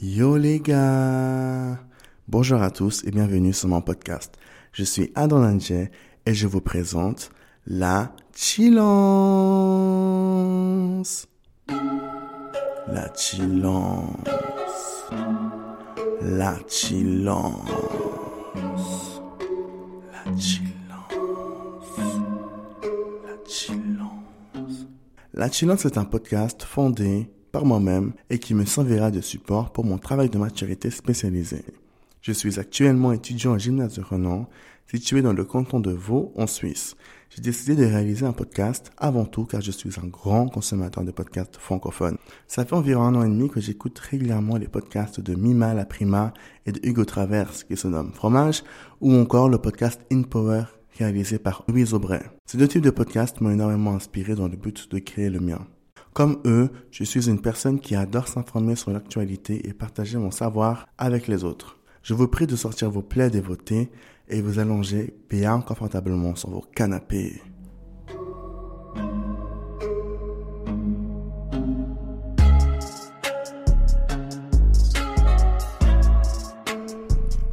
Yo les gars Bonjour à tous et bienvenue sur mon podcast. Je suis Adam Lange et je vous présente la chillance. La chillance. La chillance. La chillance. La chillance. La chillance est un podcast fondé par moi-même et qui me servira de support pour mon travail de maturité spécialisé. Je suis actuellement étudiant au gymnase de Renan, situé dans le canton de Vaud, en Suisse. J'ai décidé de réaliser un podcast avant tout car je suis un grand consommateur de podcasts francophones. Ça fait environ un an et demi que j'écoute régulièrement les podcasts de Mima La Prima et de Hugo Travers qui se nomme Fromage ou encore le podcast In Power réalisé par Louise Aubray. Ces deux types de podcasts m'ont énormément inspiré dans le but de créer le mien. Comme eux, je suis une personne qui adore s'informer sur l'actualité et partager mon savoir avec les autres. Je vous prie de sortir vos plaids et vos thés et vous allonger bien confortablement sur vos canapés.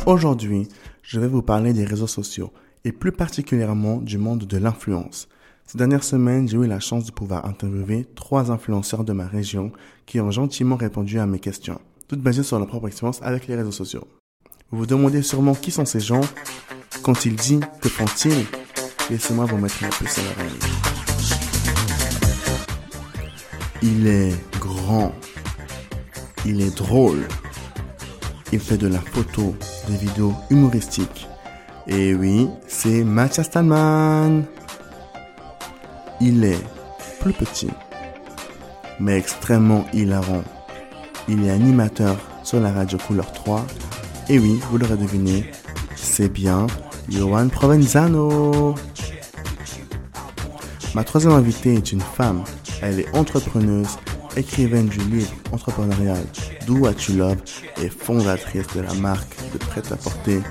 Aujourd'hui, je vais vous parler des réseaux sociaux et plus particulièrement du monde de l'influence. Ces dernières semaines, j'ai eu la chance de pouvoir interviewer trois influenceurs de ma région qui ont gentiment répondu à mes questions, toutes basées sur leur propre expérience avec les réseaux sociaux. Vous vous demandez sûrement qui sont ces gens, quand ils disent, que font-ils? Laissez-moi vous mettre un peu à l'oreille. Il est grand, il est drôle, il fait de la photo, des vidéos humoristiques. Et oui, c'est Mathias Stallman. Il est plus petit, mais extrêmement hilarant. Il est animateur sur la radio Couleur 3. Et oui, vous l'aurez deviné, c'est bien Johan Provenzano. Ma troisième invitée est une femme. Elle est entrepreneuse, écrivaine du livre entrepreneurial Do What You Love et fondatrice de la marque de prêt-à-porter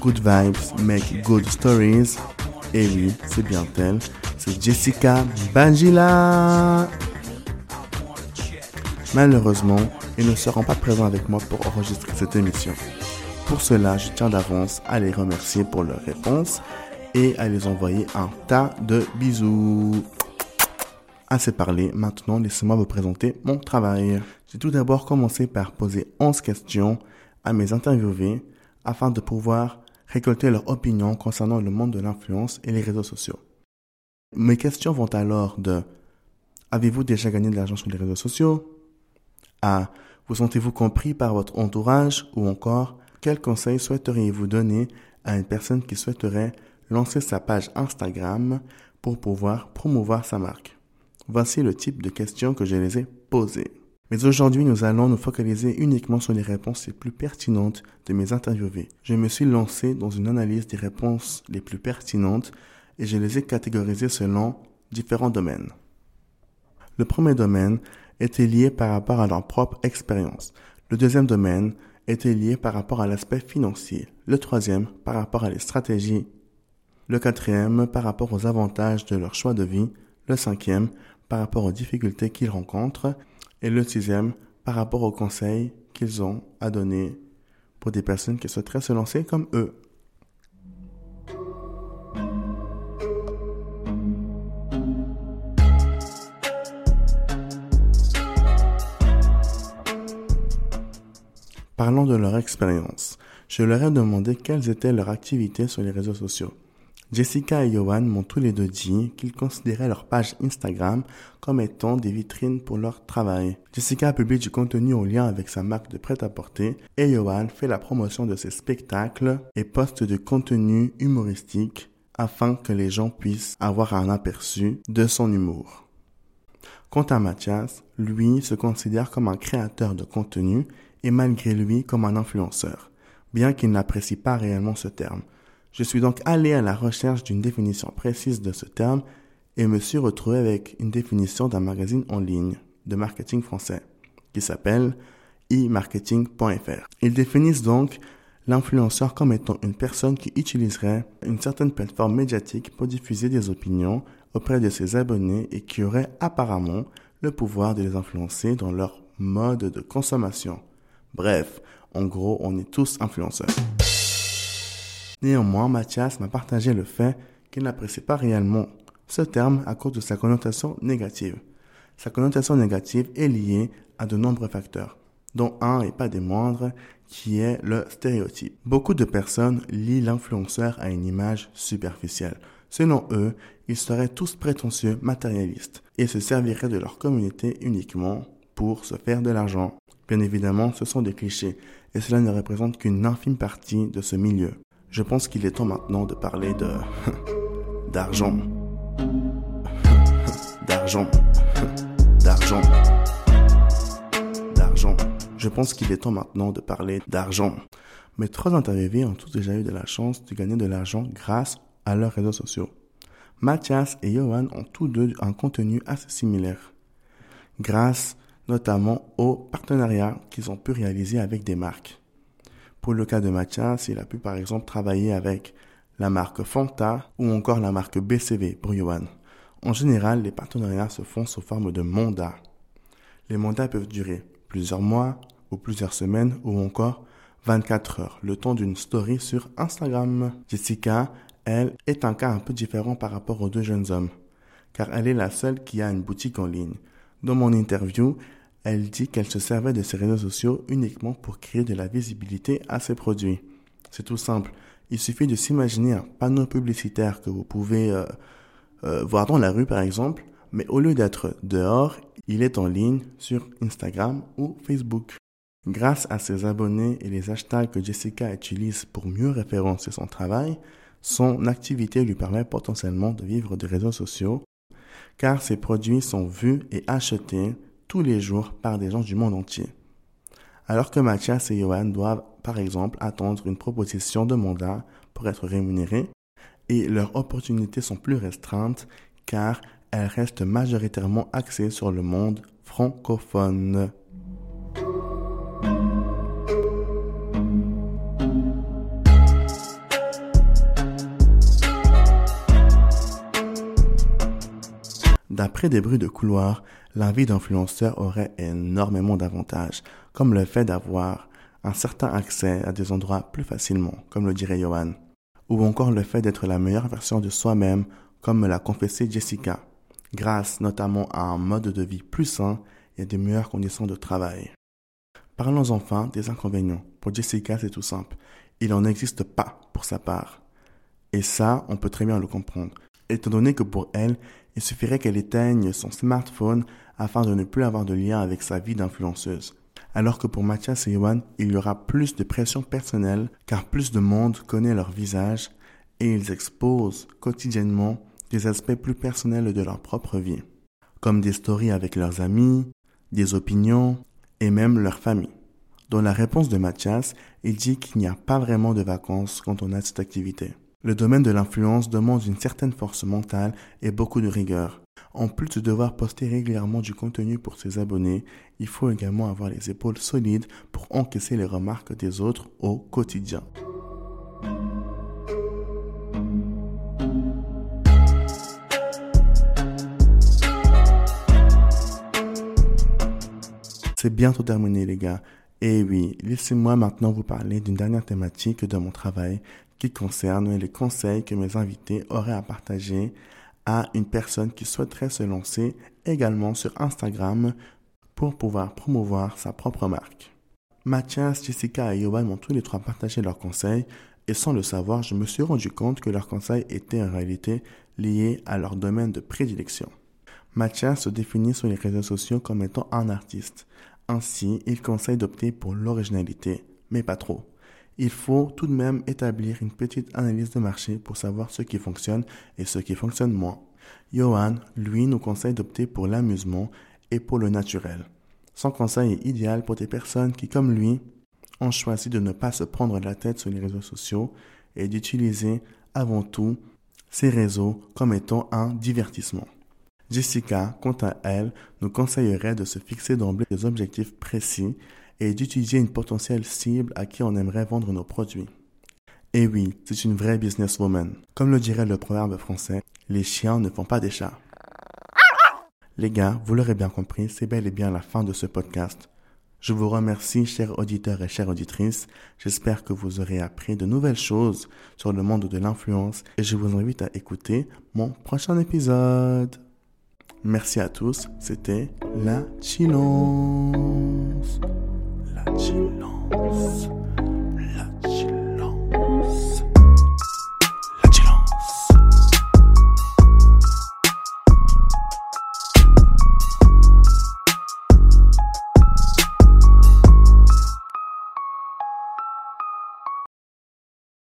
Good Vibes Make Good Stories. Et oui, c'est bien elle. C'est Jessica Bangila. Malheureusement, ils ne seront pas présents avec moi pour enregistrer cette émission. Pour cela, je tiens d'avance à les remercier pour leurs réponses et à les envoyer un tas de bisous. Assez parlé, maintenant laissez-moi vous présenter mon travail. J'ai tout d'abord commencé par poser 11 questions à mes interviewés afin de pouvoir récolter leurs opinions concernant le monde de l'influence et les réseaux sociaux. Mes questions vont alors de Avez-vous déjà gagné de l'argent sur les réseaux sociaux? À Vous sentez-vous compris par votre entourage? Ou encore quels conseils souhaiteriez-vous donner à une personne qui souhaiterait lancer sa page Instagram pour pouvoir promouvoir sa marque? Voici le type de questions que je les ai posées. Mais aujourd'hui, nous allons nous focaliser uniquement sur les réponses les plus pertinentes de mes interviewés. Je me suis lancé dans une analyse des réponses les plus pertinentes et je les ai catégorisées selon différents domaines. Le premier domaine était lié par rapport à leur propre expérience. Le deuxième domaine était lié par rapport à l'aspect financier. Le troisième par rapport à les stratégies. Le quatrième par rapport aux avantages de leur choix de vie. Le cinquième par rapport aux difficultés qu'ils rencontrent. Et le sixième par rapport aux conseils qu'ils ont à donner pour des personnes qui souhaiteraient se lancer comme eux. Parlant de leur expérience, je leur ai demandé quelles étaient leurs activités sur les réseaux sociaux. Jessica et Johan m'ont tous les deux dit qu'ils considéraient leur page Instagram comme étant des vitrines pour leur travail. Jessica publie du contenu en lien avec sa marque de prêt-à-porter et Johan fait la promotion de ses spectacles et poste de contenu humoristique afin que les gens puissent avoir un aperçu de son humour. Quant à Mathias, lui se considère comme un créateur de contenu et malgré lui comme un influenceur, bien qu'il n'apprécie pas réellement ce terme. Je suis donc allé à la recherche d'une définition précise de ce terme et me suis retrouvé avec une définition d'un magazine en ligne de marketing français qui s'appelle e-marketing.fr. Ils définissent donc l'influenceur comme étant une personne qui utiliserait une certaine plateforme médiatique pour diffuser des opinions auprès de ses abonnés et qui aurait apparemment le pouvoir de les influencer dans leur mode de consommation. Bref, en gros, on est tous influenceurs. Néanmoins, Mathias m'a partagé le fait qu'il n'apprécie pas réellement ce terme à cause de sa connotation négative. Sa connotation négative est liée à de nombreux facteurs, dont un et pas des moindres, qui est le stéréotype. Beaucoup de personnes lient l'influenceur à une image superficielle. Selon eux, ils seraient tous prétentieux, matérialistes, et se serviraient de leur communauté uniquement pour se faire de l'argent. Bien évidemment, ce sont des clichés, et cela ne représente qu'une infime partie de ce milieu. Je pense qu'il est temps maintenant de parler de... d'argent. d'argent. d'argent. D'argent. Je pense qu'il est temps maintenant de parler d'argent. Mes trois interviewés ont tous déjà eu de la chance de gagner de l'argent grâce à leurs réseaux sociaux. Mathias et Johan ont tous deux un contenu assez similaire, grâce notamment aux partenariats qu'ils ont pu réaliser avec des marques. Pour le cas de Mathias, il a pu par exemple travailler avec la marque Fanta ou encore la marque BCV Johan. En général, les partenariats se font sous forme de mandats. Les mandats peuvent durer plusieurs mois ou plusieurs semaines ou encore 24 heures, le temps d'une story sur Instagram. Jessica elle, est un cas un peu différent par rapport aux deux jeunes hommes, car elle est la seule qui a une boutique en ligne. Dans mon interview, elle dit qu'elle se servait de ses réseaux sociaux uniquement pour créer de la visibilité à ses produits. C'est tout simple. Il suffit de s'imaginer un panneau publicitaire que vous pouvez euh, euh, voir dans la rue par exemple, mais au lieu d'être dehors, il est en ligne sur Instagram ou Facebook. Grâce à ses abonnés et les hashtags que Jessica utilise pour mieux référencer son travail, son activité lui permet potentiellement de vivre des réseaux sociaux car ses produits sont vus et achetés tous les jours par des gens du monde entier. Alors que Mathias et Johan doivent, par exemple, attendre une proposition de mandat pour être rémunérés, et leurs opportunités sont plus restreintes car elles restent majoritairement axées sur le monde francophone. D'après des bruits de couloir, la vie d'influenceur aurait énormément d'avantages, comme le fait d'avoir un certain accès à des endroits plus facilement, comme le dirait Johan, ou encore le fait d'être la meilleure version de soi-même, comme me l'a confessé Jessica, grâce notamment à un mode de vie plus sain et à des meilleures conditions de travail. Parlons enfin des inconvénients. Pour Jessica, c'est tout simple. Il n'en existe pas pour sa part. Et ça, on peut très bien le comprendre, étant donné que pour elle, il suffirait qu'elle éteigne son smartphone afin de ne plus avoir de lien avec sa vie d'influenceuse. Alors que pour Mathias et Yohan, il y aura plus de pression personnelle car plus de monde connaît leur visage et ils exposent quotidiennement des aspects plus personnels de leur propre vie, comme des stories avec leurs amis, des opinions et même leur famille. Dans la réponse de Mathias, il dit qu'il n'y a pas vraiment de vacances quand on a cette activité. Le domaine de l'influence demande une certaine force mentale et beaucoup de rigueur. En plus de devoir poster régulièrement du contenu pour ses abonnés, il faut également avoir les épaules solides pour encaisser les remarques des autres au quotidien. C'est bientôt terminé les gars. Et oui, laissez-moi maintenant vous parler d'une dernière thématique de mon travail qui concerne les conseils que mes invités auraient à partager à une personne qui souhaiterait se lancer également sur Instagram pour pouvoir promouvoir sa propre marque. Mathias, Jessica et Yohan m'ont tous les trois partagé leurs conseils et sans le savoir, je me suis rendu compte que leurs conseils étaient en réalité liés à leur domaine de prédilection. Mathias se définit sur les réseaux sociaux comme étant un artiste. Ainsi, il conseille d'opter pour l'originalité, mais pas trop il faut tout de même établir une petite analyse de marché pour savoir ce qui fonctionne et ce qui fonctionne moins. Johan, lui, nous conseille d'opter pour l'amusement et pour le naturel. Son conseil est idéal pour des personnes qui, comme lui, ont choisi de ne pas se prendre la tête sur les réseaux sociaux et d'utiliser avant tout ces réseaux comme étant un divertissement. Jessica, quant à elle, nous conseillerait de se fixer d'emblée des objectifs précis et d'étudier une potentielle cible à qui on aimerait vendre nos produits. Et oui, c'est une vraie businesswoman. Comme le dirait le proverbe français, les chiens ne font pas des chats. Les gars, vous l'aurez bien compris, c'est bel et bien la fin de ce podcast. Je vous remercie, chers auditeurs et chères auditrices. J'espère que vous aurez appris de nouvelles choses sur le monde de l'influence et je vous invite à écouter mon prochain épisode. Merci à tous, c'était la Chilons. silence.